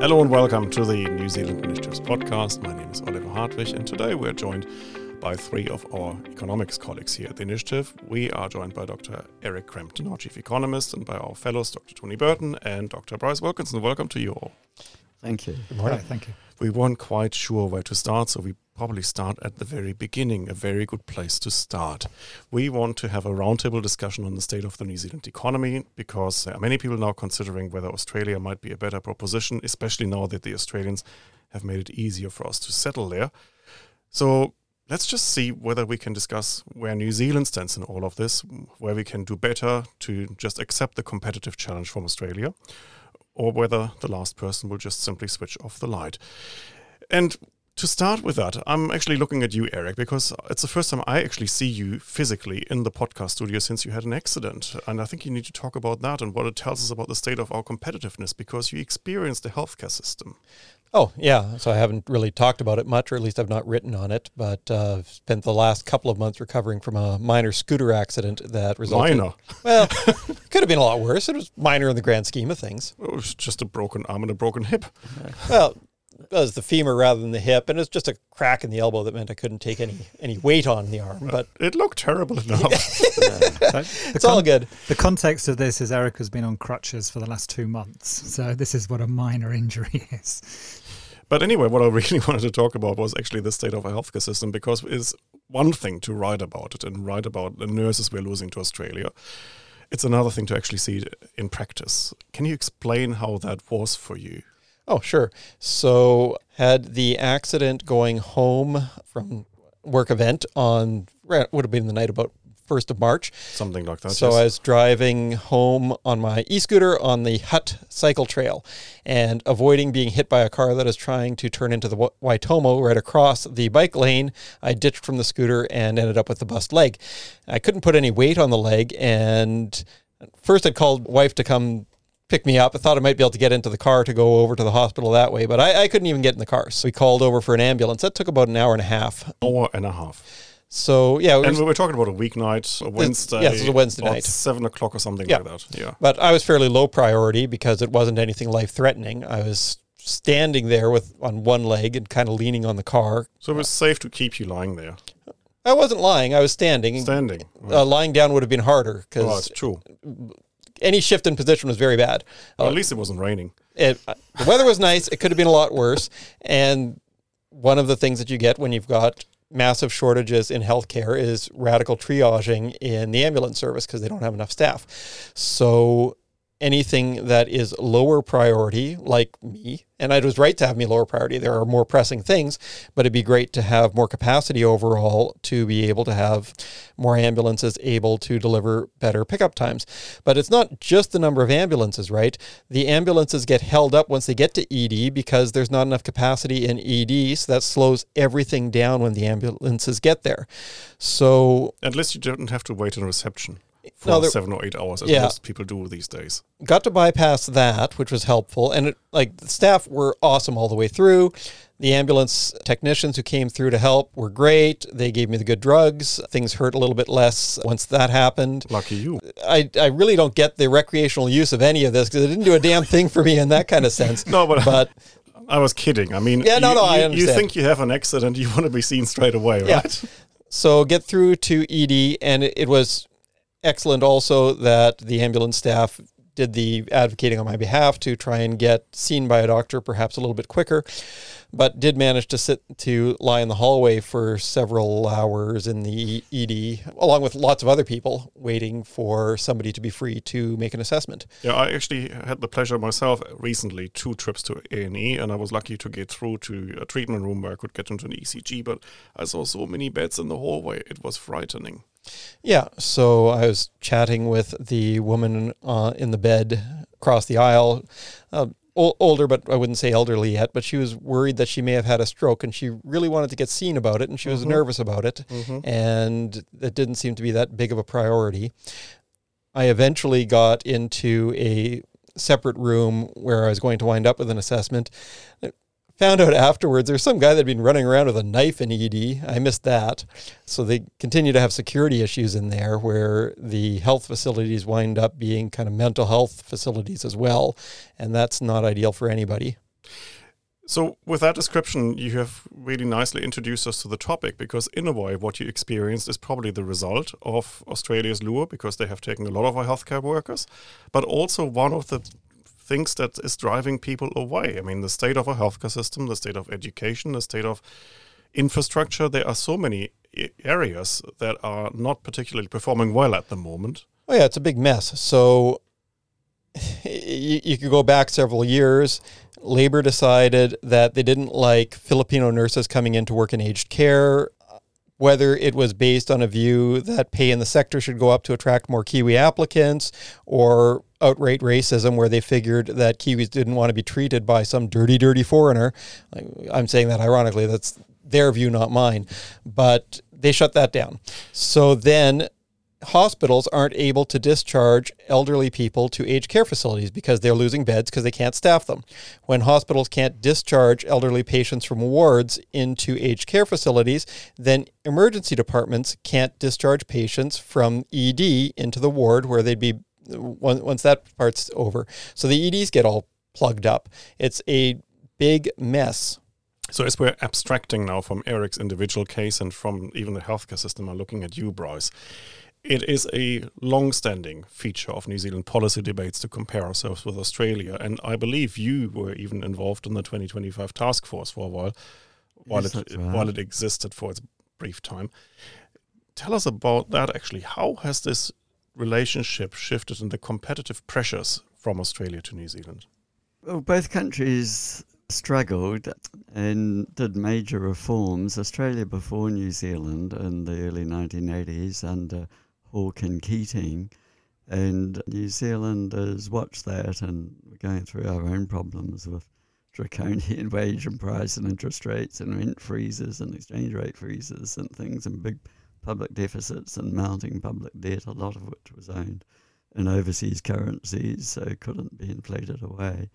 Hello and welcome to the New Zealand Initiatives podcast. My name is Oliver Hartwich, and today we're joined by three of our economics colleagues here at the initiative. We are joined by Dr. Eric Crampton, our chief economist, and by our fellows, Dr. Tony Burton and Dr. Bryce Wilkinson. Welcome to you all. Thank you. Good morning. Hi, thank you. We weren't quite sure where to start, so we probably start at the very beginning, a very good place to start. We want to have a roundtable discussion on the state of the New Zealand economy because there are many people now considering whether Australia might be a better proposition, especially now that the Australians have made it easier for us to settle there. So let's just see whether we can discuss where New Zealand stands in all of this, where we can do better to just accept the competitive challenge from Australia, or whether the last person will just simply switch off the light. And to start with that, I'm actually looking at you, Eric, because it's the first time I actually see you physically in the podcast studio since you had an accident. And I think you need to talk about that and what it tells us about the state of our competitiveness because you experienced the healthcare system. Oh, yeah. So I haven't really talked about it much, or at least I've not written on it, but uh, spent the last couple of months recovering from a minor scooter accident that resulted. Minor. Well, could have been a lot worse. It was minor in the grand scheme of things. It was just a broken arm and a broken hip. Well, it was the femur rather than the hip, and it was just a crack in the elbow that meant I couldn't take any any weight on the arm. But It looked terrible enough. So it's all good. The context of this is Eric has been on crutches for the last two months. So this is what a minor injury is. But anyway, what I really wanted to talk about was actually the state of our healthcare system because it's one thing to write about it and write about the nurses we're losing to Australia. It's another thing to actually see it in practice. Can you explain how that was for you? Oh, sure. So had the accident going home from work event on eh, would have been the night about first of March. Something like that. So yes. I was driving home on my e-scooter on the Hutt cycle trail and avoiding being hit by a car that is trying to turn into the Waitomo right across the bike lane. I ditched from the scooter and ended up with the bust leg. I couldn't put any weight on the leg and first I'd called wife to come pick me up. I thought I might be able to get into the car to go over to the hospital that way, but I, I couldn't even get in the car. So we called over for an ambulance. That took about an hour and a half. hour and a half. So yeah, it And we were talking about a weeknight, a Wednesday. yes, it was a Wednesday night. Seven o'clock or something Yeah. like that. Yeah. But I was fairly low priority because it wasn't anything life threatening. I was standing there with on one leg and kind of leaning on the car. So it was safe to keep you lying there, I wasn't lying. I was standing. standing. Uh, lying down would have been harder because it's true. Any shift in position was very bad. Well, Uh, at least it wasn't raining. it, uh, the weather was nice. It could have been a lot worse. And one of the things that you get when you've got massive shortages in healthcare is radical triaging in the ambulance service because they don't have enough staff. So anything that is lower priority, like me, and it was right to have me lower priority. There are more pressing things, but it'd be great to have more capacity overall to be able to have more ambulances able to deliver better pickup times. But it's not just the number of ambulances, right? The ambulances get held up once they get to ED because there's not enough capacity in ED, so that slows everything down when the ambulances get there. So least you don't have to wait in reception for No, there- seven or eight hours, as Yeah. most people do these days. got to bypass that, which was helpful. And it, like the staff were awesome all the way through. The ambulance technicians who came through to help were great. They gave me the good drugs. Things hurt a little bit less once that happened. Lucky you. I, I really don't get the recreational use of any of this because it didn't do a damn thing for me in that kind of sense. No, but, But I was kidding. I mean, Yeah, no, you, no, I you- you think you have an accident, you want to be seen straight away, Yeah. right? So get through to ED, and it, it was excellent also that the ambulance staff did the advocating on my behalf to try and get seen by a doctor perhaps a little bit quicker, but did manage to sit to lie in the hallway for several hours in the ED, along with lots of other people waiting for somebody to be free to make an assessment. Yeah, I actually had the pleasure myself recently, two trips to A&E, and I was lucky to get through to a treatment room where I could get into an ECG, but I saw so many beds in the hallway. It was frightening. Yeah, so I was chatting with the woman uh, in the bed across the aisle, uh, ol- older, but I wouldn't say elderly yet. But she was worried that she may have had a stroke, and she really wanted to get seen about it, and she was nervous about it, and it didn't seem to be that big of a priority. I eventually got into a separate room where I was going to wind up with an assessment. Found out afterwards there's some guy that had been running around with a knife in ED. I missed that. So they continue to have security issues in there where the health facilities wind up being kind of mental health facilities as well. And that's not ideal for anybody. So, with that description, you have really nicely introduced us to the topic because, in a way, what you experienced is probably the result of Australia's lure because they have taken a lot of our healthcare workers, but also one of the things that is driving people away. I mean, the state of our healthcare system, the state of education, the state of infrastructure. There are so many areas that are not particularly performing well at the moment. Oh, yeah, it's a big mess. So, you, you could go back several years Labour decided that they didn't like Filipino nurses coming in to work in aged care, whether it was based on a view that pay in the sector should go up to attract more Kiwi applicants or outright racism where they figured that Kiwis didn't want to be treated by some dirty, dirty foreigner. I'm saying that ironically, that's their view, not mine. But they shut that down. So then hospitals aren't able to discharge elderly people to aged care facilities because they're losing beds because they can't staff them. When hospitals can't discharge elderly patients from wards into aged care facilities, then emergency departments can't discharge patients from ED into the ward where they'd be once that part's over. So the EDs get all plugged up. It's a big mess. So as we're abstracting now from Eric's individual case and from even the healthcare system, are looking at you, Bryce it is a long-standing feature of New Zealand policy debates to compare ourselves with Australia, and I believe you were even involved in the 2025 task force for a while, while yes, it right. while it existed for its brief time. Tell us about that. Actually, how has this relationship shifted in the competitive pressures from Australia to New Zealand? Well, both countries struggled and did major reforms. Australia before New Zealand in the early 1980s under Hawke and Keating. And New Zealanders watched that and we're going through our own problems with draconian wage and price and interest rates and rent freezes and exchange rate freezes and things and big public deficits and mounting public debt, a lot of which was owned in overseas currencies, so couldn't be inflated away.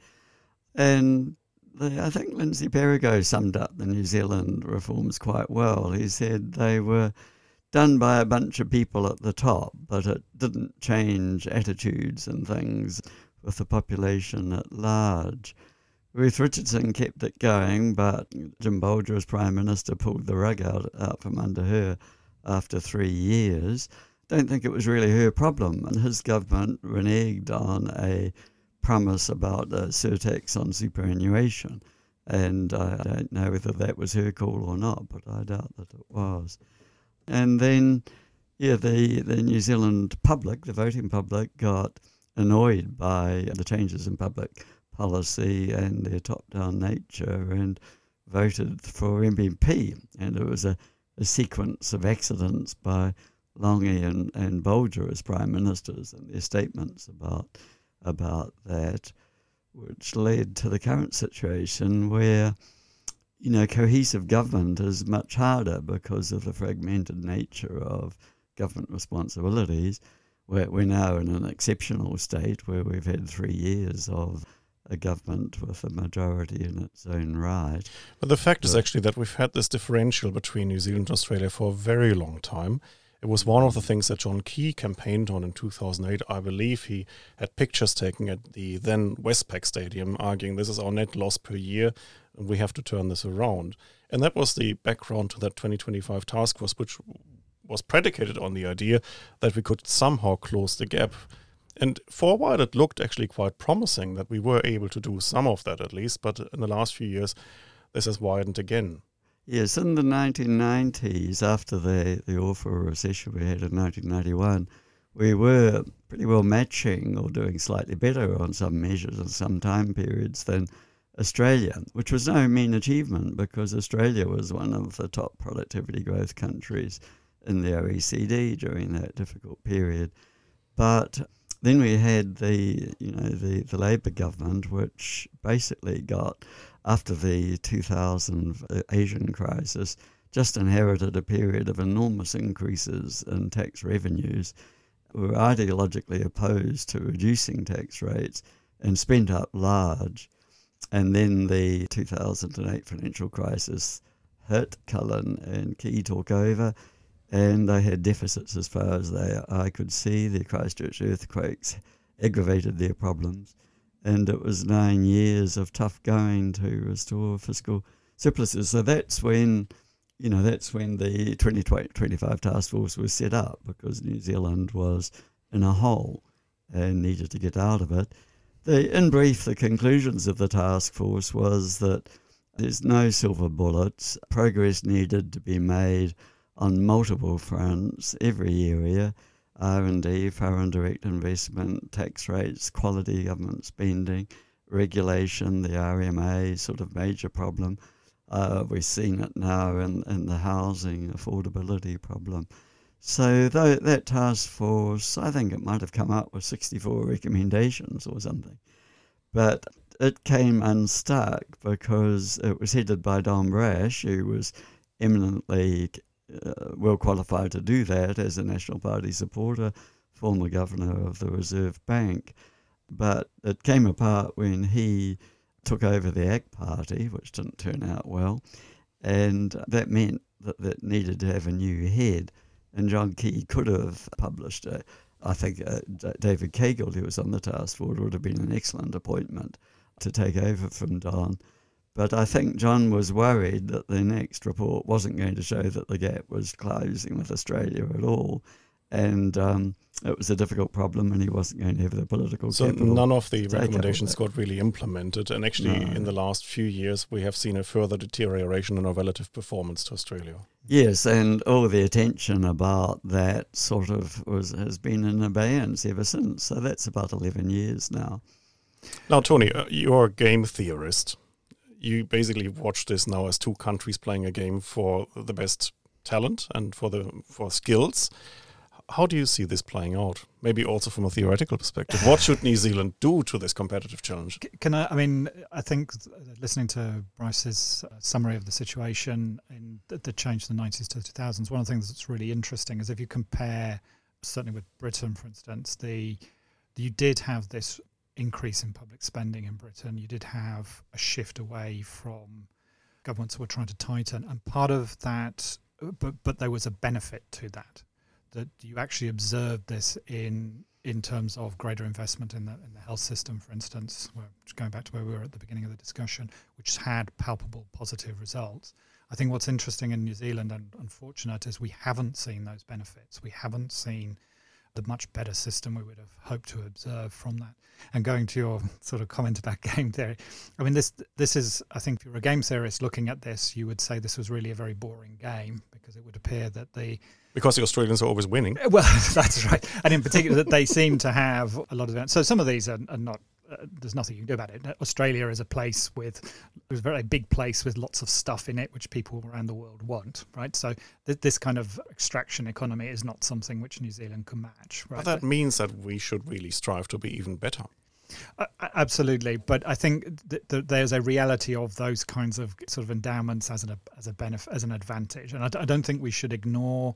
And the, I think Lindsay Perigo summed up the New Zealand reforms quite well. He said they were done by a bunch of people at the top, but it didn't change attitudes and things with the population at large. Ruth Richardson kept it going, but Jim Bolger, as Prime Minister, pulled the rug out, out from under her after three years. Don't think it was really her problem, and his government reneged on a promise about a surtax on superannuation. And I don't know whether that was her call or not, but I doubt that it was. And then, yeah, the, the New Zealand public, the voting public, got annoyed by the changes in public policy and their top down nature and voted for MMP. And it was a, a sequence of accidents by Lange and, and Bolger as prime ministers and their statements about about that, which led to the current situation where you know, cohesive government is much harder because of the fragmented nature of government responsibilities. We're, we're now in an exceptional state where we've had three years of a government with a majority in its own right. But the fact but, is actually that we've had this differential between New Zealand and Australia for a very long time. It was one of the things that John Key campaigned on in 2008. I believe he had pictures taken at the then Westpac Stadium arguing this is our net loss per year and we have to turn this around. And that was the background to that 2025 task force, which was predicated on the idea that we could somehow close the gap. And for a while, it looked actually quite promising that we were able to do some of that at least. But in the last few years, this has widened again. Yes, in the 1990s, after the, the awful recession we had in 1991, we were pretty well matching or doing slightly better on some measures in some time periods than Australia, which was no mean achievement because Australia was one of the top productivity growth countries in the OECD during that difficult period. But then we had the you know the, the Labour government, which basically got after the 2000 Asian crisis, just inherited a period of enormous increases in tax revenues. Were ideologically opposed to reducing tax rates and spent up large and then the 2008 financial crisis hit. Cullen and Key took over, and they had deficits as far as they I could see. The Christchurch earthquakes aggravated their problems, and it was nine years of tough going to restore fiscal surpluses. So that's when, you know, that's when the 2025 task force was set up because New Zealand was in a hole and needed to get out of it. The, in brief, the conclusions of the task force was that there's no silver bullets. Progress needed to be made on multiple fronts, every area. R&D, foreign direct investment, tax rates, quality government spending, regulation, the RMA sort of major problem. Uh, we've seen it now in, in the housing affordability problem. So th- that task force, I think it might have come up with 64 recommendations or something. But it came unstuck because it was headed by Don Brash, who was eminently uh, well qualified to do that as a National Party supporter, former governor of the Reserve Bank. But it came apart when he took over the ACT Party, which didn't turn out well, and that meant that that needed to have a new head. And John Key could have published it. I think uh, David Caygill, who was on the task force, would have been an excellent appointment to take over from Don. But I think John was worried that the next report wasn't going to show that the gap was closing with Australia at all. And um, it was a difficult problem, and he wasn't going to have the political so none of the recommendations got really implemented, and actually, No. in the last few years, we have seen a further deterioration in our relative performance to Australia. Yes, and all the attention about that sort of was has been in abeyance ever since. So that's about 11 years now. Now, Tony, uh, you're a game theorist. You basically watch this now as two countries playing a game for the best talent and for the for skills. How do you see this playing out? Maybe also from a theoretical perspective. What should New Zealand do to this competitive challenge? Can I? I mean, I think listening to Bryce's uh, summary of the situation in the, the change from the 90s to the 2000s, one of the things that's really interesting is if you compare, certainly with Britain, for instance, the you did have this increase in public spending in Britain. You did have a shift away from governments who were trying to tighten, and part of that, uh, but but there was a benefit to that. That you actually observed this in in terms of greater investment in the in the health system, for instance, where, going back to where we were at the beginning of the discussion, which had palpable positive results. I think what's interesting in New Zealand and unfortunate is we haven't seen those benefits. We haven't seen the much better system we would have hoped to observe from that. And going to your sort of comment about game theory, I mean this this is I think if you're a game theorist looking at this, you would say this was really a very boring game because it would appear that the Because the Australians are always winning. well, that's right, and in particular that they seem to have a lot of. So some of these are, are not. Uh, there's nothing you can do about it. Australia is a place with, is a very big place with lots of stuff in it, which people around the world want, right? So th- this kind of extraction economy is not something which New Zealand can match, right? But that means that we should really strive to be even better. Uh, absolutely, but I think th- th- there's a reality of those kinds of sort of endowments as an as a benefit as an advantage, and I, d- I don't think we should ignore.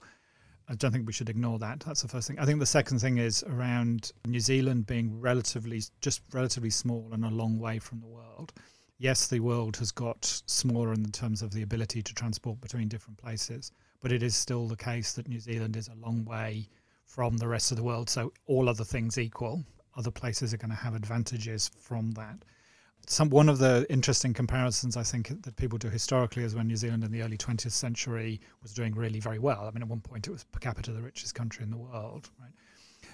I don't think we should ignore that. That's the first thing. I think the second thing is around New Zealand being relatively just relatively small and a long way from the world. Yes, the world has got smaller in terms of the ability to transport between different places, but it is still the case that New Zealand is a long way from the rest of the world. So all other things equal, other places are going to have advantages from that. Some one of the interesting comparisons I think that people do historically is when New Zealand in the early 20th century was doing really very well. I mean, at one point it was per capita the richest country in the world, right?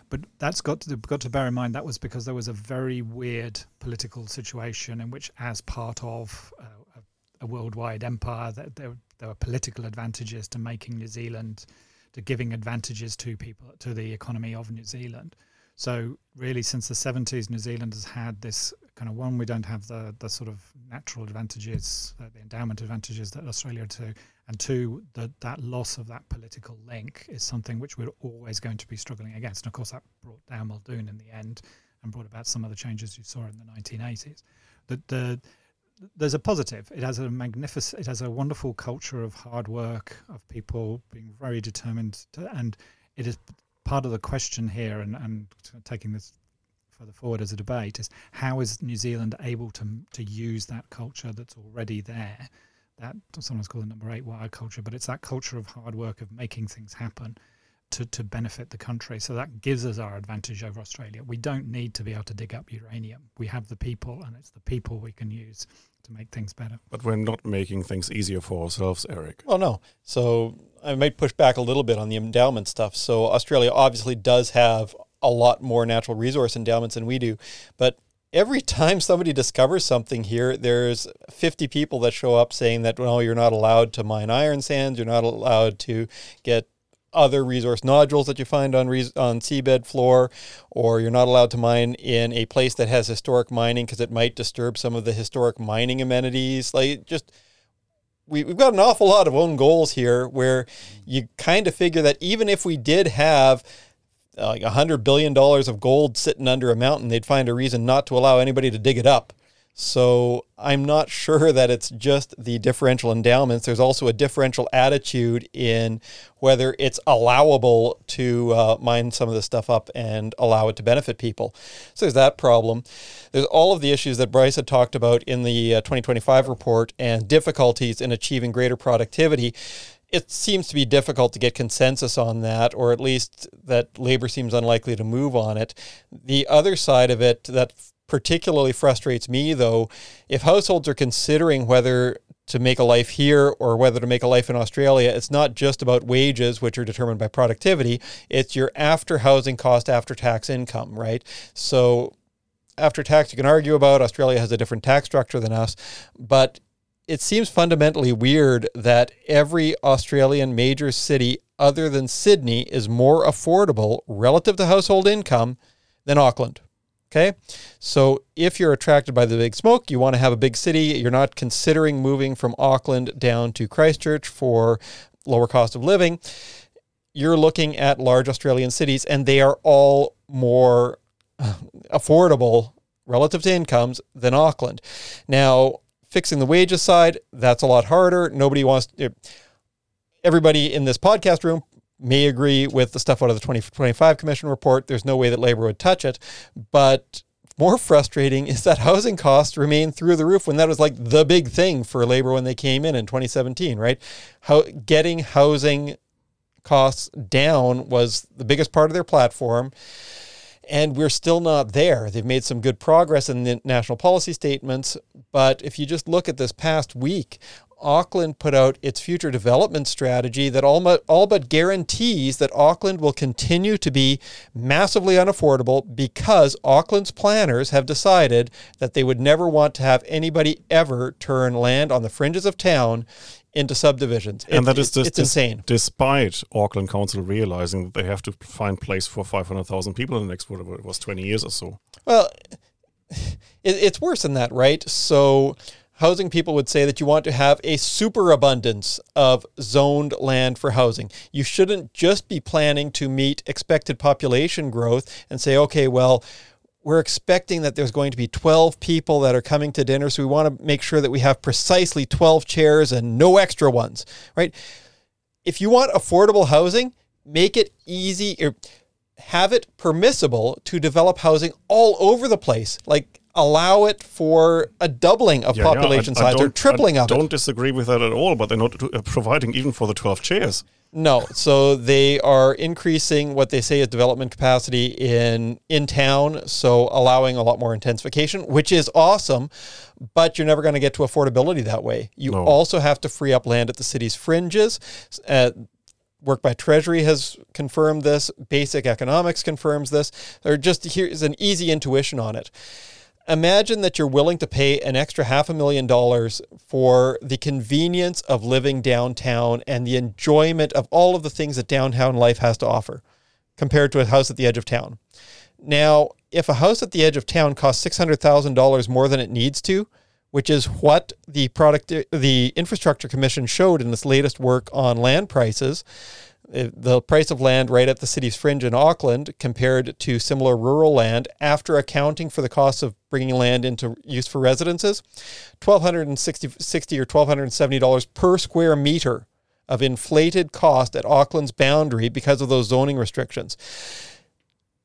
But that's got to got to bear in mind that was because there was a very weird political situation in which, as part of uh, a, a worldwide empire, that there there were political advantages to making New Zealand, to giving advantages to people to the economy of New Zealand. So really, since the 70s, New Zealand has had this kind of one. We don't have the the sort of natural advantages, uh, the endowment advantages that Australia do, and two, that that loss of that political link is something which we're always going to be struggling against. And of course, that brought down Muldoon in the end, and brought about some of the changes you saw in the 1980s. The, the there's a positive. It has a magnificent. It has a wonderful culture of hard work, of people being very determined, to, and it is part of the question here. And, and taking this further forward as a debate is how is New Zealand able to to use that culture that's already there? That sometimes called the number eight wire culture, but it's that culture of hard work of making things happen. To, to benefit the country. So that gives us our advantage over Australia. We don't need to be able to dig up uranium. We have the people, and it's the people we can use to make things better. But we're not making things easier for ourselves, Eric. Well, no. So I might push back a little bit on the endowment stuff. So Australia obviously does have a lot more natural resource endowments than we do, but every time somebody discovers something here, there's 50 people that show up saying that, well, you're not allowed to mine iron sands, you're not allowed to get other resource nodules that you find on res- on seabed floor, or you're not allowed to mine in a place that has historic mining because it might disturb some of the historic mining amenities. Like just we, we've got an awful lot of own goals here where you kind of figure that even if we did have uh, like a hundred billion dollars of gold sitting under a mountain, they'd find a reason not to allow anybody to dig it up. So I'm not sure that it's just the differential endowments. There's also a differential attitude in whether it's allowable to uh, mine some of this stuff up and allow it to benefit people. So there's that problem. There's all of the issues that Bryce had talked about in the uh, 2025 report and difficulties in achieving greater productivity it seems to be difficult to get consensus on that, or at least that labor seems unlikely to move on it. The other side of it that particularly frustrates me, though, if households are considering whether to make a life here or whether to make a life in Australia, it's not just about wages, which are determined by productivity. It's your after housing cost, after tax income, right? So, after tax, you can argue about. Australia has a different tax structure than us, but it seems fundamentally weird that every Australian major city other than Sydney is more affordable relative to household income than Auckland. Okay. So if you're attracted by the big smoke, you want to have a big city, you're not considering moving from Auckland down to Christchurch for lower cost of living, you're looking at large Australian cities and they are all more uh, affordable relative to incomes than Auckland. Now, fixing the wages side, that's a lot harder. Nobody wants to, everybody in this podcast room may agree with the stuff out of the 2025 Commission report. There's no way that labor would touch it. But more frustrating is that housing costs remain through the roof when that was like the big thing for labor when they came in in 2017, right? How getting housing costs down was the biggest part of their platform and we're still not there. They've made some good progress in the national policy statements, but if you just look at this past week, Auckland put out its future development strategy that all, but, all but guarantees that Auckland will continue to be massively unaffordable because Auckland's planners have decided that they would never want to have anybody ever turn land on the fringes of town into subdivisions. And it, that is just it's insane. Despite Auckland Council realizing that they have to find place for 500,000 people in the next, whatever it was, 20 years or so. Well, it, it's worse than that, right? So housing people would say that you want to have a superabundance of zoned land for housing. You shouldn't just be planning to meet expected population growth and say, okay, well, we're expecting that there's going to be 12 people that are coming to dinner. So we want to make sure that we have precisely 12 chairs and no extra ones, right? If you want affordable housing, make it easy or have it permissible to develop housing all over the place. Like allow it for a doubling of yeah, population yeah, I, size I or tripling I of it. don't disagree with that at all, but they're not uh, providing even for the 12 chairs. No, so they are increasing what they say is development capacity in in town, so allowing a lot more intensification, which is awesome, but you're never going to get to affordability that way. You no. also have to free up land at the city's fringes. Uh, work by Treasury has confirmed this. Basic economics confirms this. Or just here's an easy intuition on it imagine that you're willing to pay an extra half a million dollars for the convenience of living downtown and the enjoyment of all of the things that downtown life has to offer compared to a house at the edge of town. Now, if a house at the edge of town costs $600,000 more than it needs to, which is what the product the infrastructure commission showed in this latest work on land prices, the price of land right at the city's fringe in Auckland compared to similar rural land after accounting for the cost of bringing land into use for residences, $1,260 or $1,270 per square meter of inflated cost at Auckland's boundary because of those zoning restrictions.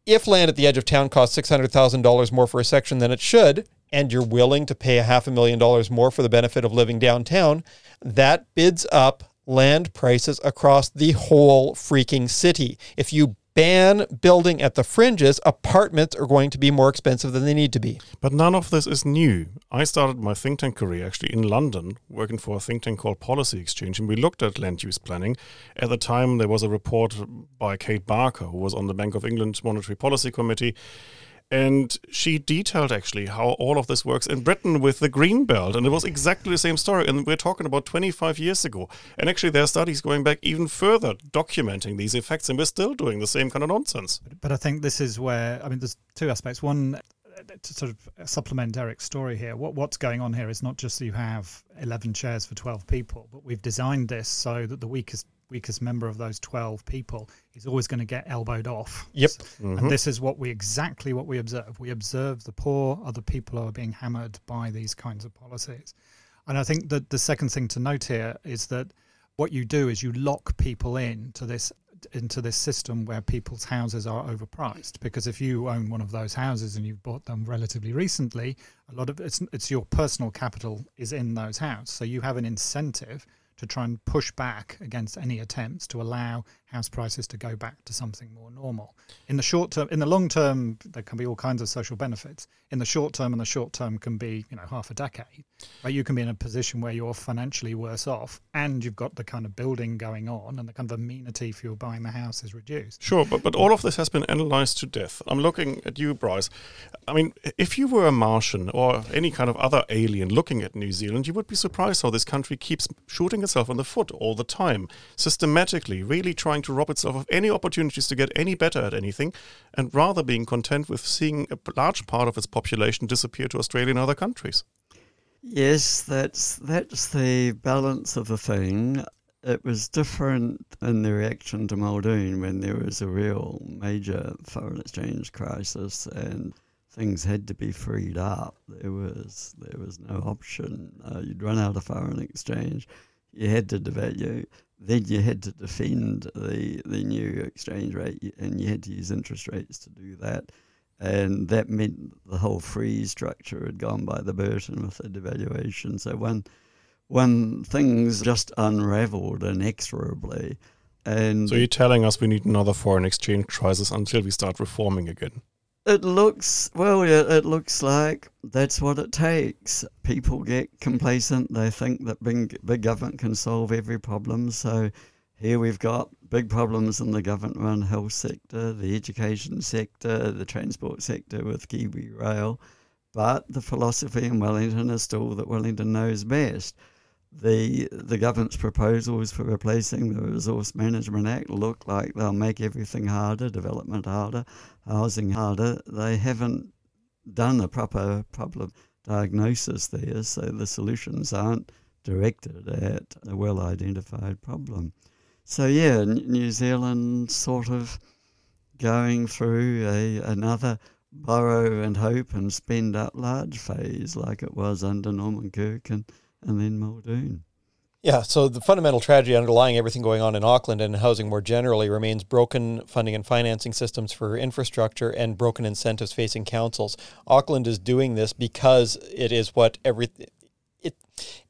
If land at the edge of town costs $600,000 more for a section than it should, and you're willing to pay a half a million dollars more for the benefit of living downtown, that bids up land prices across the whole freaking city. If you ban building at the fringes, apartments are going to be more expensive than they need to be. But none of this is new. I started my think tank career actually in London, working for a think tank called Policy Exchange, and we looked at land use planning. At the time, there was a report by Kate Barker, who was on the Bank of England Monetary Policy Committee, and she detailed actually how all of this works in Britain with the Green Belt. And it was exactly the same story. And we're talking about 25 years ago. And actually, there are studies going back even further documenting these effects. And we're still doing the same kind of nonsense. But I think this is where, I mean, there's two aspects. One, to sort of supplement Eric's story here, what, what's going on here is not just you have 11 chairs for 12 people, but we've designed this so that the weakest weakest member of those 12 people is always going to get elbowed off. Yep. Mm-hmm. And this is what we exactly what we observe. We observe the poor are the people who are being hammered by these kinds of policies. And I think that the second thing to note here is that what you do is you lock people in to this into this system where people's houses are overpriced because if you own one of those houses and you've bought them relatively recently a lot of it's it's your personal capital is in those houses so you have an incentive to try and push back against any attempts to allow house prices to go back to something more normal. In the short term, in the long term, there can be all kinds of social benefits. In the short term, and the short term can be, you know, half a decade. Right, you can be in a position where you're financially worse off, and you've got the kind of building going on, and the kind of amenity for your buying the house is reduced. Sure, but but all of this has been analyzed to death. I'm looking at you, Bryce. I mean, if you were a Martian or any kind of other alien looking at New Zealand, you would be surprised how this country keeps shooting itself in the foot all the time, systematically, really trying trying to rob itself of any opportunities to get any better at anything, and rather being content with seeing a large part of its population disappear to Australia and other countries. Yes, that's that's the balance of the thing. It was different in the reaction to Muldoon when there was a real major foreign exchange crisis and things had to be freed up. There was there was no option. Uh, you'd run out of foreign exchange. You had to devalue then you had to defend the, the new exchange rate and you had to use interest rates to do that. And that meant the whole freeze structure had gone by the Burton with the devaluation. So when, one things just unraveled inexorably. And so you're telling us we need another foreign exchange crisis until we start reforming again? It looks well. It looks like that's what it takes. People get complacent. They think that big, big government can solve every problem. So here we've got big problems in the government-run health sector, the education sector, the transport sector with Kiwi Rail. But the philosophy in Wellington is still that Wellington knows best the the government's proposals for replacing the Resource Management Act look like they'll make everything harder, development harder, housing harder. They haven't done a proper problem diagnosis there, so the solutions aren't directed at a well identified problem. So yeah, New Zealand sort of going through a another borrow and hope and spend up large phase like it was under Norman Kirk and and then Muldoon. Yeah, so the fundamental tragedy underlying everything going on in Auckland and housing more generally remains broken funding and financing systems for infrastructure and broken incentives facing councils. Auckland is doing this because it is what every it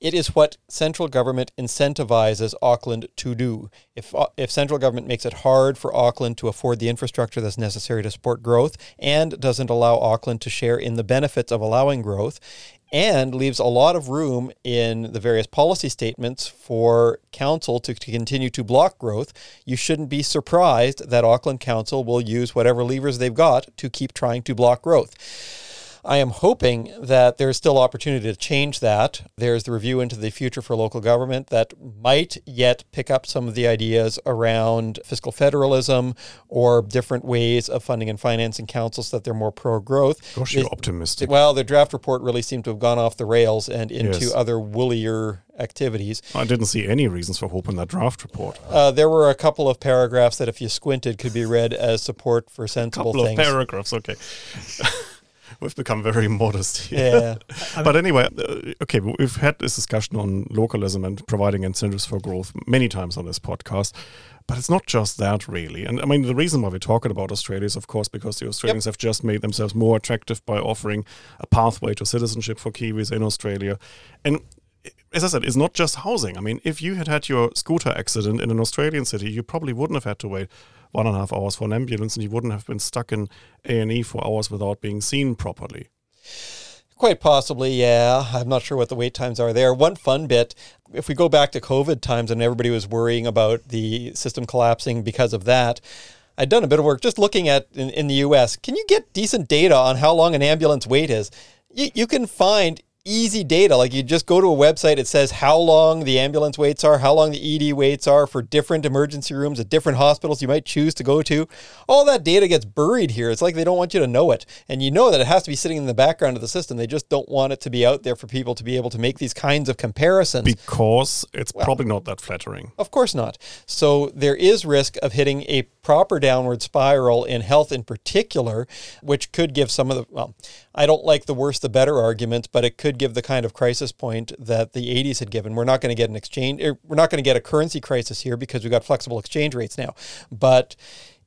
it is what central government incentivizes Auckland to do. If if central government makes it hard for Auckland to afford the infrastructure that's necessary to support growth and doesn't allow Auckland to share in the benefits of allowing growth, and leaves a lot of room in the various policy statements for council to, to, continue to block growth, you shouldn't be surprised that Auckland Council will use whatever levers they've got to keep trying to block growth. I am hoping that there's still opportunity to change that. There's the review into the future for local government that might yet pick up some of the ideas around fiscal federalism or different ways of funding and financing councils that they're more pro growth. Gosh, you're optimistic. Well, the draft report really seemed to have gone off the rails and into yes. other woollier activities. I didn't see any reasons for hope in that draft report. Uh, there were a couple of paragraphs that, if you squinted, could be read as support for sensible a couple things. Of paragraphs, okay. we've become very modest here. Yeah. but anyway, uh, okay, we've had this discussion on localism and providing incentives for growth many times on this podcast. But it's not just that, really. And I mean, the reason why we're talking about Australia is, of course, because the Australians yep. have just made themselves more attractive by offering a pathway to citizenship for Kiwis in Australia. And as I said, it's not just housing. I mean, if you had had your scooter accident in an Australian city, you probably wouldn't have had to wait one and a half hours for an ambulance, and you wouldn't have been stuck in A and E for hours without being seen properly. Quite possibly, yeah. I'm not sure what the wait times are there. One fun bit if we go back to COVID times and everybody was worrying about the system collapsing because of that, I'd done a bit of work just looking at in, in the US. Can you get decent data on how long an ambulance wait is? You, you can find easy data. Like you just go to a website, it says how long the ambulance waits are, how long the ED waits are for different emergency rooms at different hospitals you might choose to go to. All that data gets buried here. It's like they don't want you to know it. And you know that it has to be sitting in the background of the system. They just don't want it to be out there for people to be able to make these kinds of comparisons. Because it's well, probably not that flattering. Of course not. So there is risk of hitting a proper downward spiral in health in particular, which could give some of the, well, I don't like the worse the better argument, but it could give the kind of crisis point that the 80s had given. We're not going to get an exchange, er, we're not going to get a currency crisis here because we've got flexible exchange rates now. But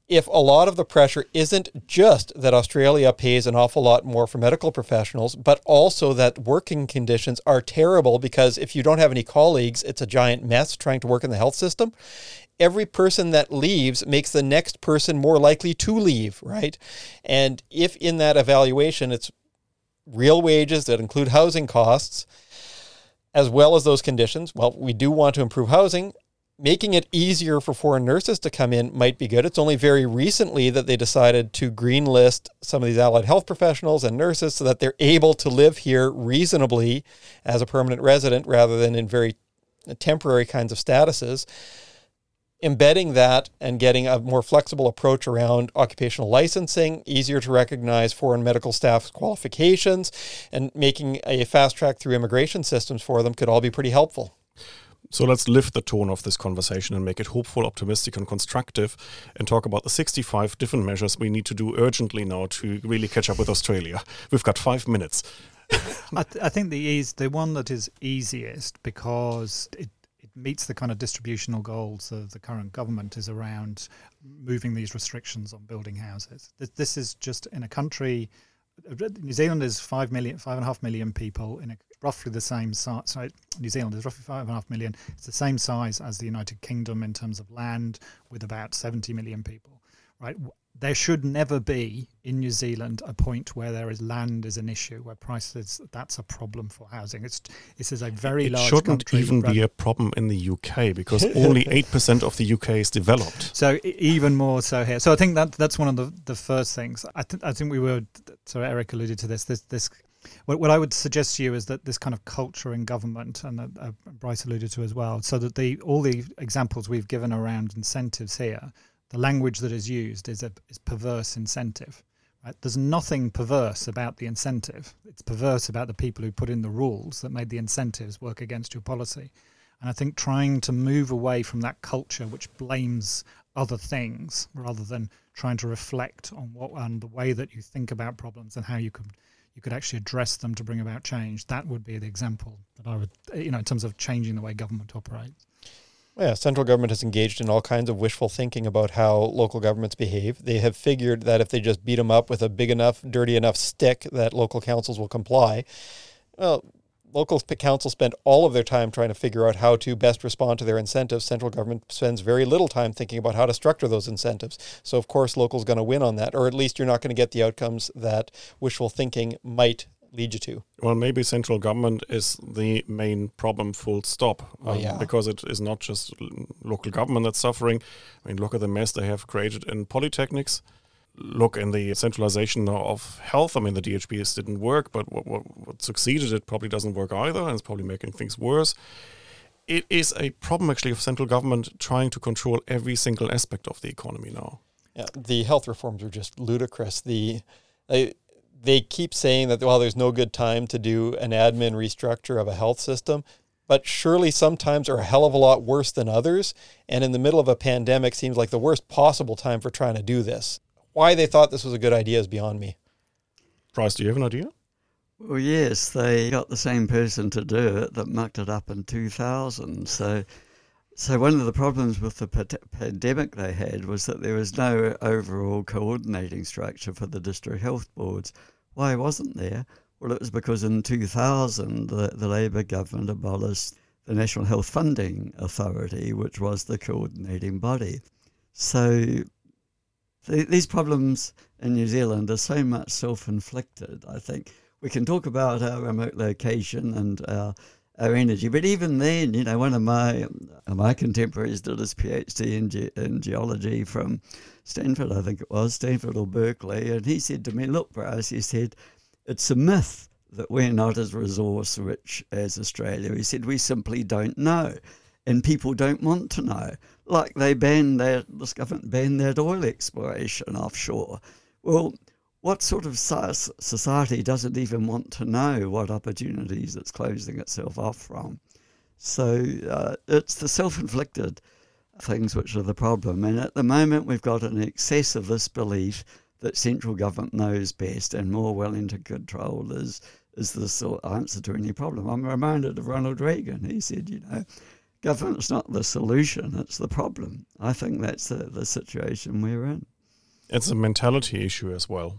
if a lot of the pressure isn't just that Australia pays an awful lot more for medical professionals, but also that working conditions are terrible because if you don't have any colleagues, it's a giant mess trying to work in the health system every person that leaves makes the next person more likely to leave, right? And if in that evaluation it's real wages that include housing costs, as well as those conditions, well, we do want to improve housing. Making it easier for foreign nurses to come in might be good. It's only very recently that they decided to greenlist some of these allied health professionals and nurses so that they're able to live here reasonably as a permanent resident rather than in very temporary kinds of statuses embedding that and getting a more flexible approach around occupational licensing, easier to recognize foreign medical staff's qualifications, and making a fast track through immigration systems for them could all be pretty helpful. So let's lift the tone of this conversation and make it hopeful, optimistic, and constructive, and talk about the 65 different measures we need to do urgently now to really catch up with Australia. We've got five minutes. I, th- I, think the ease, the one that is easiest because it meets the kind of distributional goals of the current government is around moving these restrictions on building houses. This is just in a country. New Zealand is five million, five and a half million people in a, roughly the same size. Sorry, New Zealand is roughly five and a half million. It's the same size as the United Kingdom in terms of land, with about seventy million people. Right, there should never be in New Zealand a point where there is land is an issue, where prices that's a problem for housing. It's this is a very it large. It shouldn't even be a problem in the UK because only eight percent of the UK is developed. So even more so here. So I think that that's one of the, the first things. I, th- I think we were. So Eric alluded to this. This this. What, what I would suggest to you is that this kind of culture in government, and uh, Bryce alluded to as well, so that the all the examples we've given around incentives here the language that is used is a is perverse incentive. Right? There's nothing perverse about the incentive. It's perverse about the people who put in the rules that made the incentives work against your policy. And I think trying to move away from that culture which blames other things rather than trying to reflect on what and the way that you think about problems and how you could you could actually address them to bring about change. That would be the example that I would, you know, in terms of changing the way government operates. Yeah, central government has engaged in all kinds of wishful thinking about how local governments behave. They have figured that if they just beat them up with a big enough, dirty enough stick, that local councils will comply. Well, local councils spend all of their time trying to figure out how to best respond to their incentives. Central government spends very little time thinking about how to structure those incentives. So, of course, local's going to win on that, or at least you're not going to get the outcomes that wishful thinking might lead you to? Well, maybe central government is the main problem, full stop. Um, yeah. Because it is not just local government that's suffering. I mean, look at the mess they have created in polytechnics. Look in the centralization of health. I mean, the DHBs didn't work, but what, what, what succeeded, it probably doesn't work either, and it's probably making things worse. It is a problem, actually, of central government trying to control every single aspect of the economy now. Yeah, the health reforms are just ludicrous. The uh, they keep saying that well there's no good time to do an admin restructure of a health system but surely sometimes are a hell of a lot worse than others. And in the middle of a pandemic seems like the worst possible time for trying to do this. Why they thought this was a good idea is beyond me. Bryce, do you have an idea? Well yes they got the same person to do it that mucked it up in 2000 so so one of the problems with the pandemic they had was that there was no overall coordinating structure for the district health boards why wasn't there? Well, it was because in 2000 the, the Labour government abolished the National Health Funding Authority, which was the coordinating body. So th- these problems in New Zealand are so much self inflicted, I think. We can talk about our remote location and our, our energy, but even then, you know, one of my uh, my contemporaries did his PhD in, ge- in geology from Stanford, I think it was, Stanford or Berkeley, and he said to me, Look, Bryce, he said, it's a myth that we're not as resource rich as Australia. He said, We simply don't know. And people don't want to know. Like they banned their, this government banned that oil exploration offshore. Well, what sort of society doesn't even want to know what opportunities it's closing itself off from? So uh, it's the self inflicted things which are the problem. And at the moment, we've got an excess of this belief that central government knows best and more willing to control is is the sort answer to any problem. I'm reminded of Ronald Reagan. He said, you know, government's not the solution, it's the problem. I think that's the, the situation we're in. It's a mentality issue as well.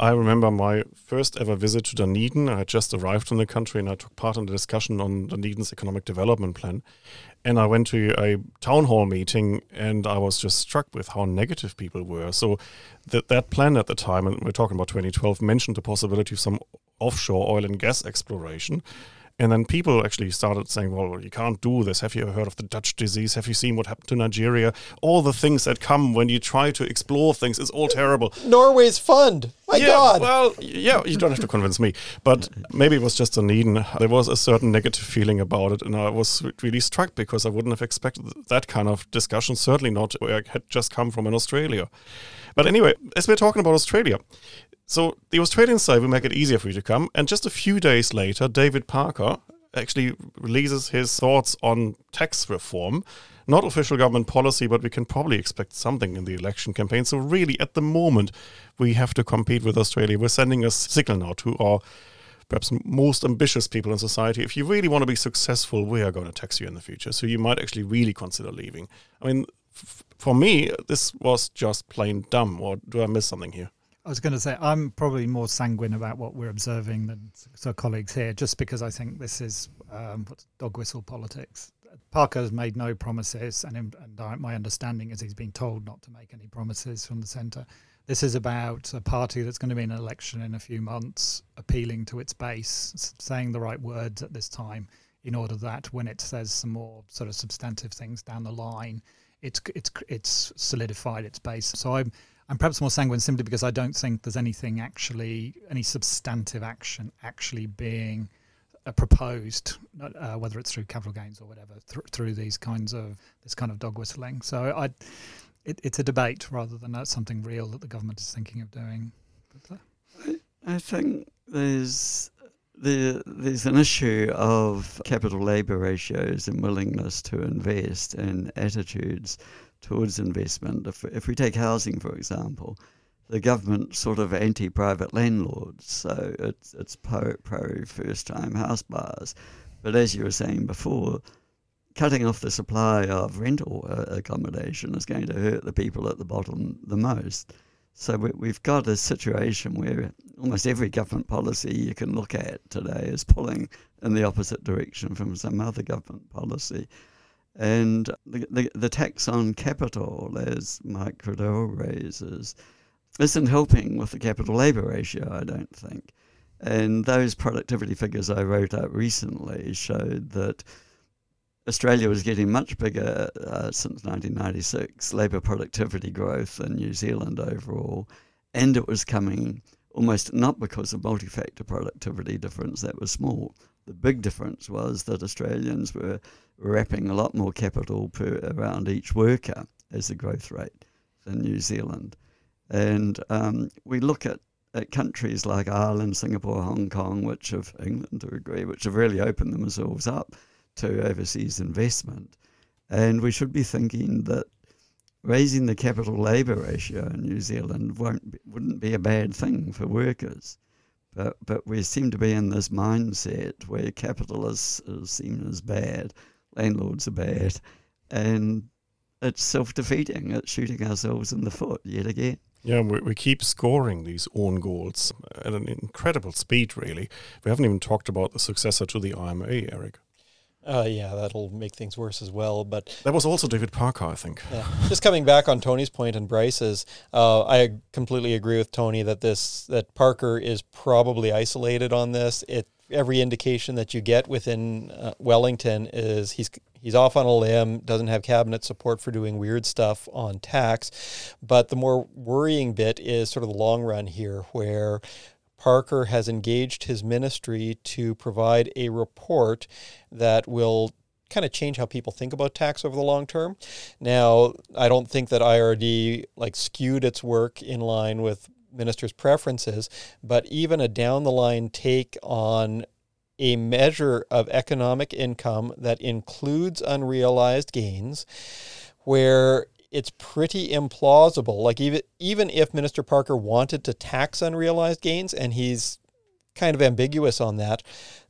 I remember my first ever visit to Dunedin. I had just arrived in the country and I took part in the discussion on Dunedin's economic development plan. And I went to a town hall meeting and I was just struck with how negative people were. So that that plan at the time, and we're talking about 2012, mentioned the possibility of some offshore oil and gas exploration. And then people actually started saying, well, you can't do this. Have you ever heard of the Dutch disease? Have you seen what happened to Nigeria? All the things that come when you try to explore things is all terrible. Norway's fund. My yeah, God. Well, yeah, you don't have to convince me. But maybe it was just Dunedin. There was a certain negative feeling about it. And I was really struck because I wouldn't have expected that kind of discussion, certainly not where I had just come from in Australia. But anyway, as we're talking about Australia, so the Australian side will make it easier for you to come. And just a few days later, David Parker actually releases his thoughts on tax reform. Not official government policy, but we can probably expect something in the election campaign. So, really, at the moment, we have to compete with Australia. We're sending a signal now to our perhaps most ambitious people in society. If you really want to be successful, we are going to tax you in the future. So, you might actually really consider leaving. I mean, f- for me, this was just plain dumb. Or do I miss something here? I was going to say I'm probably more sanguine about what we're observing than our colleagues here, just because I think this is um, dog whistle politics. Parker has made no promises, and, and my understanding is he's been told not to make any promises from the centre. This is about a party that's going to be in an election in a few months, appealing to its base, saying the right words at this time, in order that when it says some more sort of substantive things down the line, it's it's it's solidified its base. So I'm I'm perhaps more sanguine simply because I don't think there's anything actually, any substantive action actually being uh, proposed, uh, whether it's through capital gains or whatever, th- through these kinds of this kind of dog whistling. So I, it, it's a debate rather than something real that the government is thinking of doing. Uh. I, think there's the, there's an issue of capital labour ratios and willingness to invest and attitudes towards investment. If, if we take housing, for example, the government sort of anti-private landlords, so it's it's pro, pro first-time house buyers. But as you were saying before, cutting off the supply of rental uh, accommodation is going to hurt the people at the bottom the most. So we, have got a situation where almost every government policy you can look at today is pulling in the opposite direction from some other government policy. And the, the, the tax on capital, as Mike Cradell raises, isn't helping with the capital labour ratio, I don't think. And those productivity figures I wrote up recently showed that Australia was getting much bigger uh, since 1996, labour productivity growth in New Zealand overall, and it was coming almost not because of multi factor productivity difference, that was small. The big difference was that Australians were wrapping a lot more capital per around each worker as the growth rate than New Zealand. And um, we look at, at countries like Ireland, Singapore, Hong Kong, which have England to agree, which have really opened themselves up to overseas investment. And we should be thinking that raising the capital labour ratio in New Zealand won't be, wouldn't be a bad thing for workers. But, but we seem to be in this mindset where capital is, is seen as bad landlords are bad. And it's self defeating. It's shooting ourselves in the foot yet again. Yeah, we, we keep scoring these own goals at an incredible speed, really. We haven't even talked about the successor to the RMA, Eric. Uh, yeah, that'll make things worse as well. But that was also David Parker, I think. Yeah. Just coming back on Tony's point and Bryce's, uh, I completely agree with Tony that this that Parker is probably isolated on this. It every indication that you get within uh, Wellington is he's he's off on a limb, doesn't have cabinet support for doing weird stuff on tax. But the more worrying bit is sort of the long run here, where Parker has engaged his ministry to provide a report that will kind of change how people think about tax over the long term. Now, I don't think that IRD like skewed its work in line with ministers' preferences, but even a down the line take on a measure of economic income that includes unrealized gains where it's pretty implausible. Like even even if Minister Parker wanted to tax unrealized gains, and he's kind of ambiguous on that,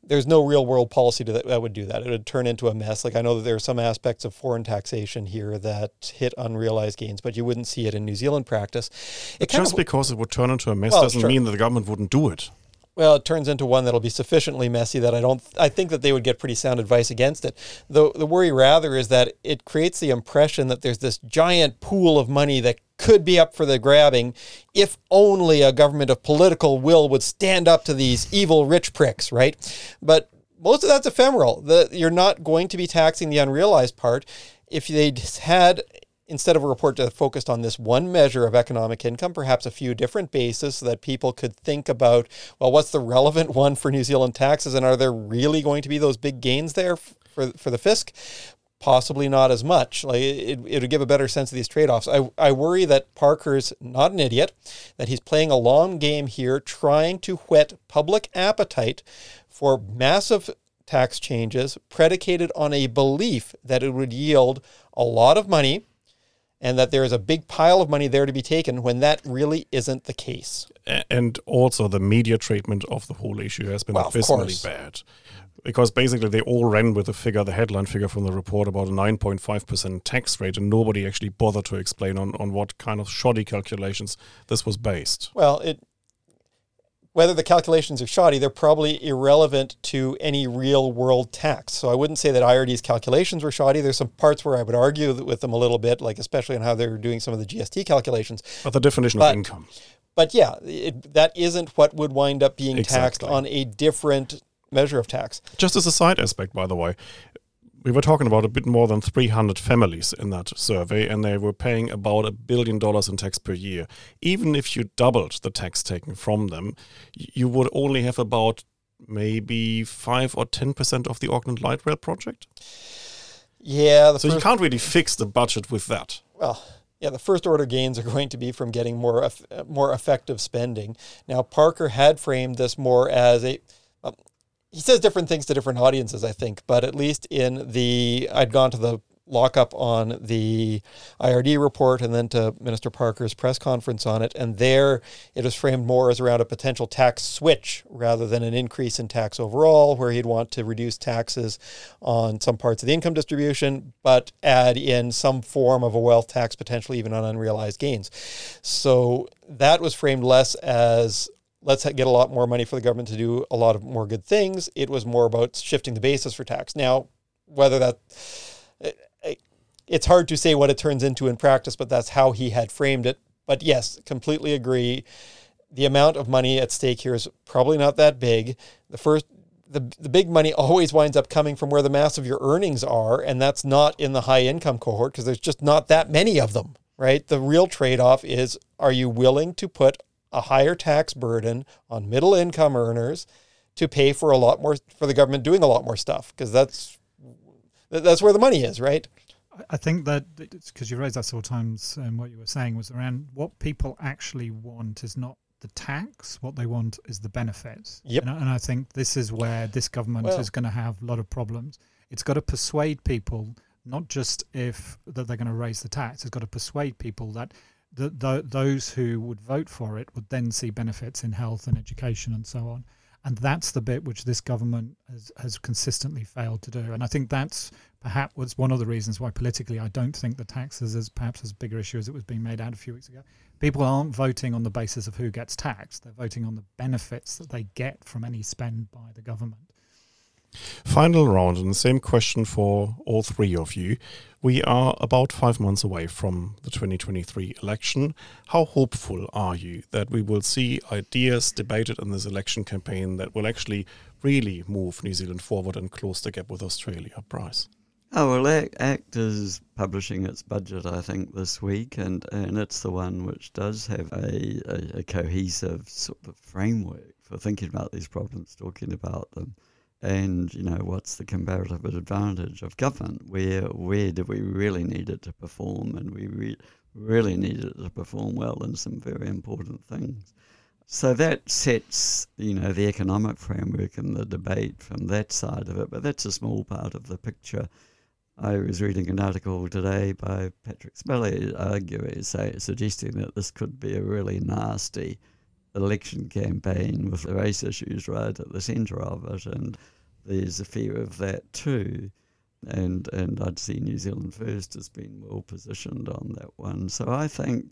there's no real world policy that, that would do that. It would turn into a mess. Like I know that there are some aspects of foreign taxation here that hit unrealized gains, but you wouldn't see it in New Zealand practice. It just of, because it would turn into a mess well, doesn't sure. mean that the government wouldn't do it. Well, it turns into one that'll be sufficiently messy that I don't. I think that they would get pretty sound advice against it. The the worry rather is that it creates the impression that there's this giant pool of money that could be up for the grabbing if only a government of political will would stand up to these evil rich pricks, right? But most of that's ephemeral. The, you're not going to be taxing the unrealized part. If they'd had instead of a report that focused on this one measure of economic income, perhaps a few different bases so that people could think about, well, what's the relevant one for New Zealand taxes and are there really going to be those big gains there for, for the fisc? Possibly not as much. Like it, it would give a better sense of these trade-offs. I, I worry that Parker's not an idiot, that he's playing a long game here, trying to whet public appetite for massive tax changes predicated on a belief that it would yield a lot of money and that there is a big pile of money there to be taken when that really isn't the case. And also, the media treatment of the whole issue has been well, abysmally bad. Because basically, they all ran with the figure, the headline figure from the report about a 9.5% tax rate, and nobody actually bothered to explain on, on what kind of shoddy calculations this was based. Well, it whether the calculations are shoddy, they're probably irrelevant to any real world tax. So I wouldn't say that IRD's calculations were shoddy. There's some parts where I would argue with them a little bit, like especially on how they're doing some of the GST calculations. But the definition but, of income. But yeah, it, that isn't what would wind up being exactly. taxed on a different measure of tax. Just as a side aspect, by the way, we were talking about a bit more than 300 families in that survey, and they were paying about a billion dollars in tax per year. Even if you doubled the tax taken from them, you would only have about maybe 5 or 10% of the Auckland Light Rail project. Yeah. so you can't really fix the budget with that. Well, yeah, the first order gains are going to be from getting more more effective spending. Now, Parker had framed this more as a he says different things to different audiences, I think, but at least in the, I'd gone to the lockup on the IRD report and then to Minister Parker's press conference on it. And there it was framed more as around a potential tax switch rather than an increase in tax overall, where he'd want to reduce taxes on some parts of the income distribution, but add in some form of a wealth tax, potentially even on unrealized gains. So that was framed less as let's get a lot more money for the government to do a lot of more good things. It was more about shifting the basis for tax. Now, whether that eh, eh, it's hard to say what it turns into in practice, but that's how he had framed it. But yes, completely agree. The amount of money at stake here is probably not that big. The first the, the big money always winds up coming from where the mass of your earnings are, and that's not in the high income cohort because there's just not that many of them, right? The real trade off is are you willing to put a higher tax burden on middle income earners to pay for a lot more for the government doing a lot more stuff because that's that's where the money is, right? I think that because you raised that several times, and um, what you were saying was around what people actually want is not the tax. What they want is the benefits. Yep. And, and I think this is where this government well, is going to have a lot of problems. It's got to persuade people not just if that they're going to raise the tax. It's got to persuade people that the, the, those who would vote for it would then see benefits in health and education and so on. And that's the bit which this government has, has consistently failed to do. And I think that's perhaps was one of the reasons why politically I don't think the taxes is perhaps as bigger issue as it was being made out a few weeks ago. People aren't voting on the basis of who gets taxed; they're voting on the benefits that they get from any spend by the government. Final round, and the same question for all three of you. We are about five months away from the 2023 election. How hopeful are you that we will see ideas debated in this election campaign that will actually really move New Zealand forward and close the gap with Australia? Bryce. Oh, well, ACT is publishing its budget, I think, this week, and, and it's the one which does have a, a, a cohesive sort of framework for thinking about these problems, talking about them and you know what's the comparative advantage of government where where do we really need it to perform? And we re- really need it to perform well in some very important things. So that sets you know the economic framework and the debate from that side of it. But that's a small part of the picture. I was reading an article today by Patrick Spelly arguing, say, suggesting that this could be a really nasty election campaign with the race issues right at the centre of it, and there's a fear of that too. And and I'd see New Zealand First has been well positioned on that one. So I think,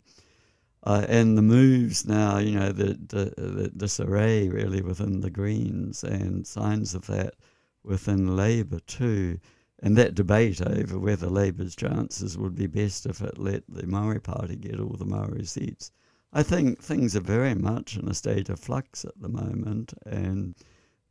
uh, and the moves now, you know, the, the, the disarray really within the Greens and signs of that within Labour too. And that debate over whether Labour's chances would be best if it let the Maori Party get all the Maori seats I think things are very much in a state of flux at the moment, and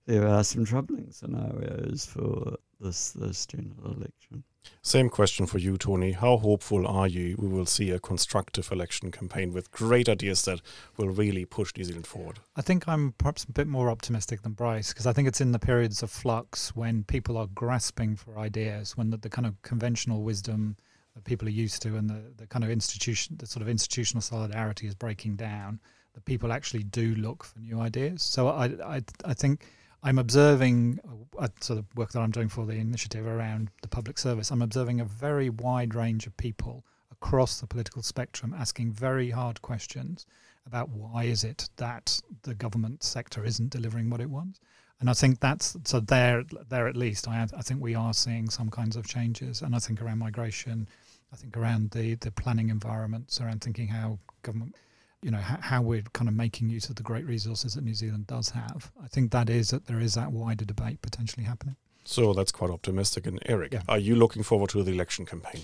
there are some troubling scenarios for this this general election. Same question for you, Tony. How hopeful are you we will see a constructive election campaign with great ideas that will really push New Zealand forward? I think I'm perhaps a bit more optimistic than Bryce because I think it's in the periods of flux when people are grasping for ideas, when the, the kind of conventional wisdom that people are used to, and the, the kind of institution, the sort of institutional solidarity is breaking down. That people actually do look for new ideas. So I, I, I think I'm observing a sort of work that I'm doing for the initiative around the public service. I'm observing a very wide range of people across the political spectrum asking very hard questions about why is it that the government sector isn't delivering what it wants. And I think that's so there. There at least, I, I think we are seeing some kinds of changes, and I think around migration, I think around the the planning environments, around thinking how government, you know, how, how we're kind of making use of the great resources that New Zealand does have. I think that is that there is that wider debate potentially happening. So that's quite optimistic. And Eric, yeah. are you looking forward to the election campaign?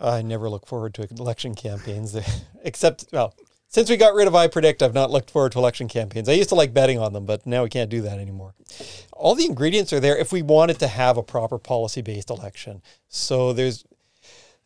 I never look forward to election campaigns, except well, since we got rid of iPredict, I've not looked forward to election campaigns. I used to like betting on them, but now we can't do that anymore. All the ingredients are there if we wanted to have a proper policy based election. So there's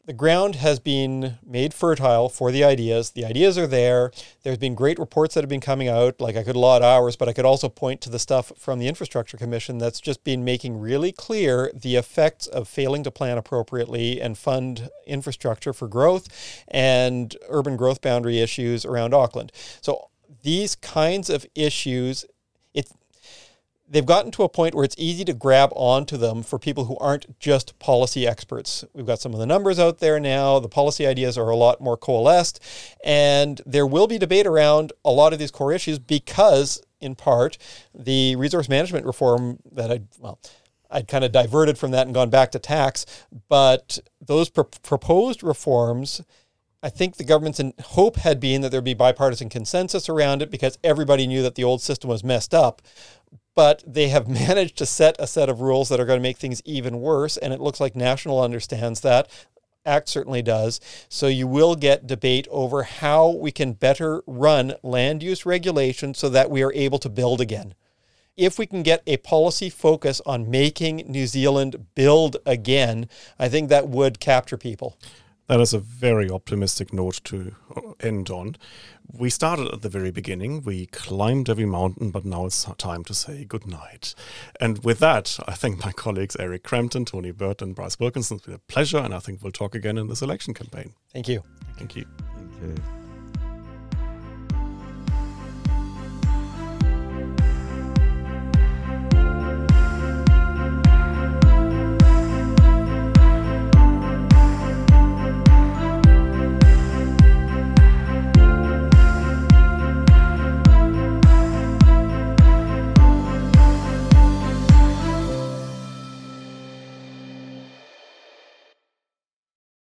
the ground has been made fertile for the ideas. The ideas are there. There's been great reports that have been coming out. Like I could allot hours, but I could also point to the stuff from the Infrastructure Commission that's just been making really clear the effects of failing to plan appropriately and fund infrastructure for growth and urban growth boundary issues around Auckland. So these kinds of issues they've gotten to a point where it's easy to grab onto them for people who aren't just policy experts. We've got some of the numbers out there now. The policy ideas are a lot more coalesced, and there will be debate around a lot of these core issues because, in part, the resource management reform that I well. I'd kind of diverted from that and gone back to tax, but those pr- proposed reforms I think the government's hope had been that there'd be bipartisan consensus around it because everybody knew that the old system was messed up but they have managed to set a set of rules that are going to make things even worse. And it looks like National understands that. ACT certainly does. So you will get debate over how we can better run land use regulation so that we are able to build again. If we can get a policy focus on making New Zealand build again, I think that would capture people. That is a very optimistic note to uh, end on. We started at the very beginning. We climbed every mountain, but now it's time to say goodnight. And with that, I thank my colleagues Eric Crampton, Tony Burton, and Bryce Wilkinson. It's been a pleasure, and I think we'll talk again in this election campaign. Thank you. Thank you. Thank you.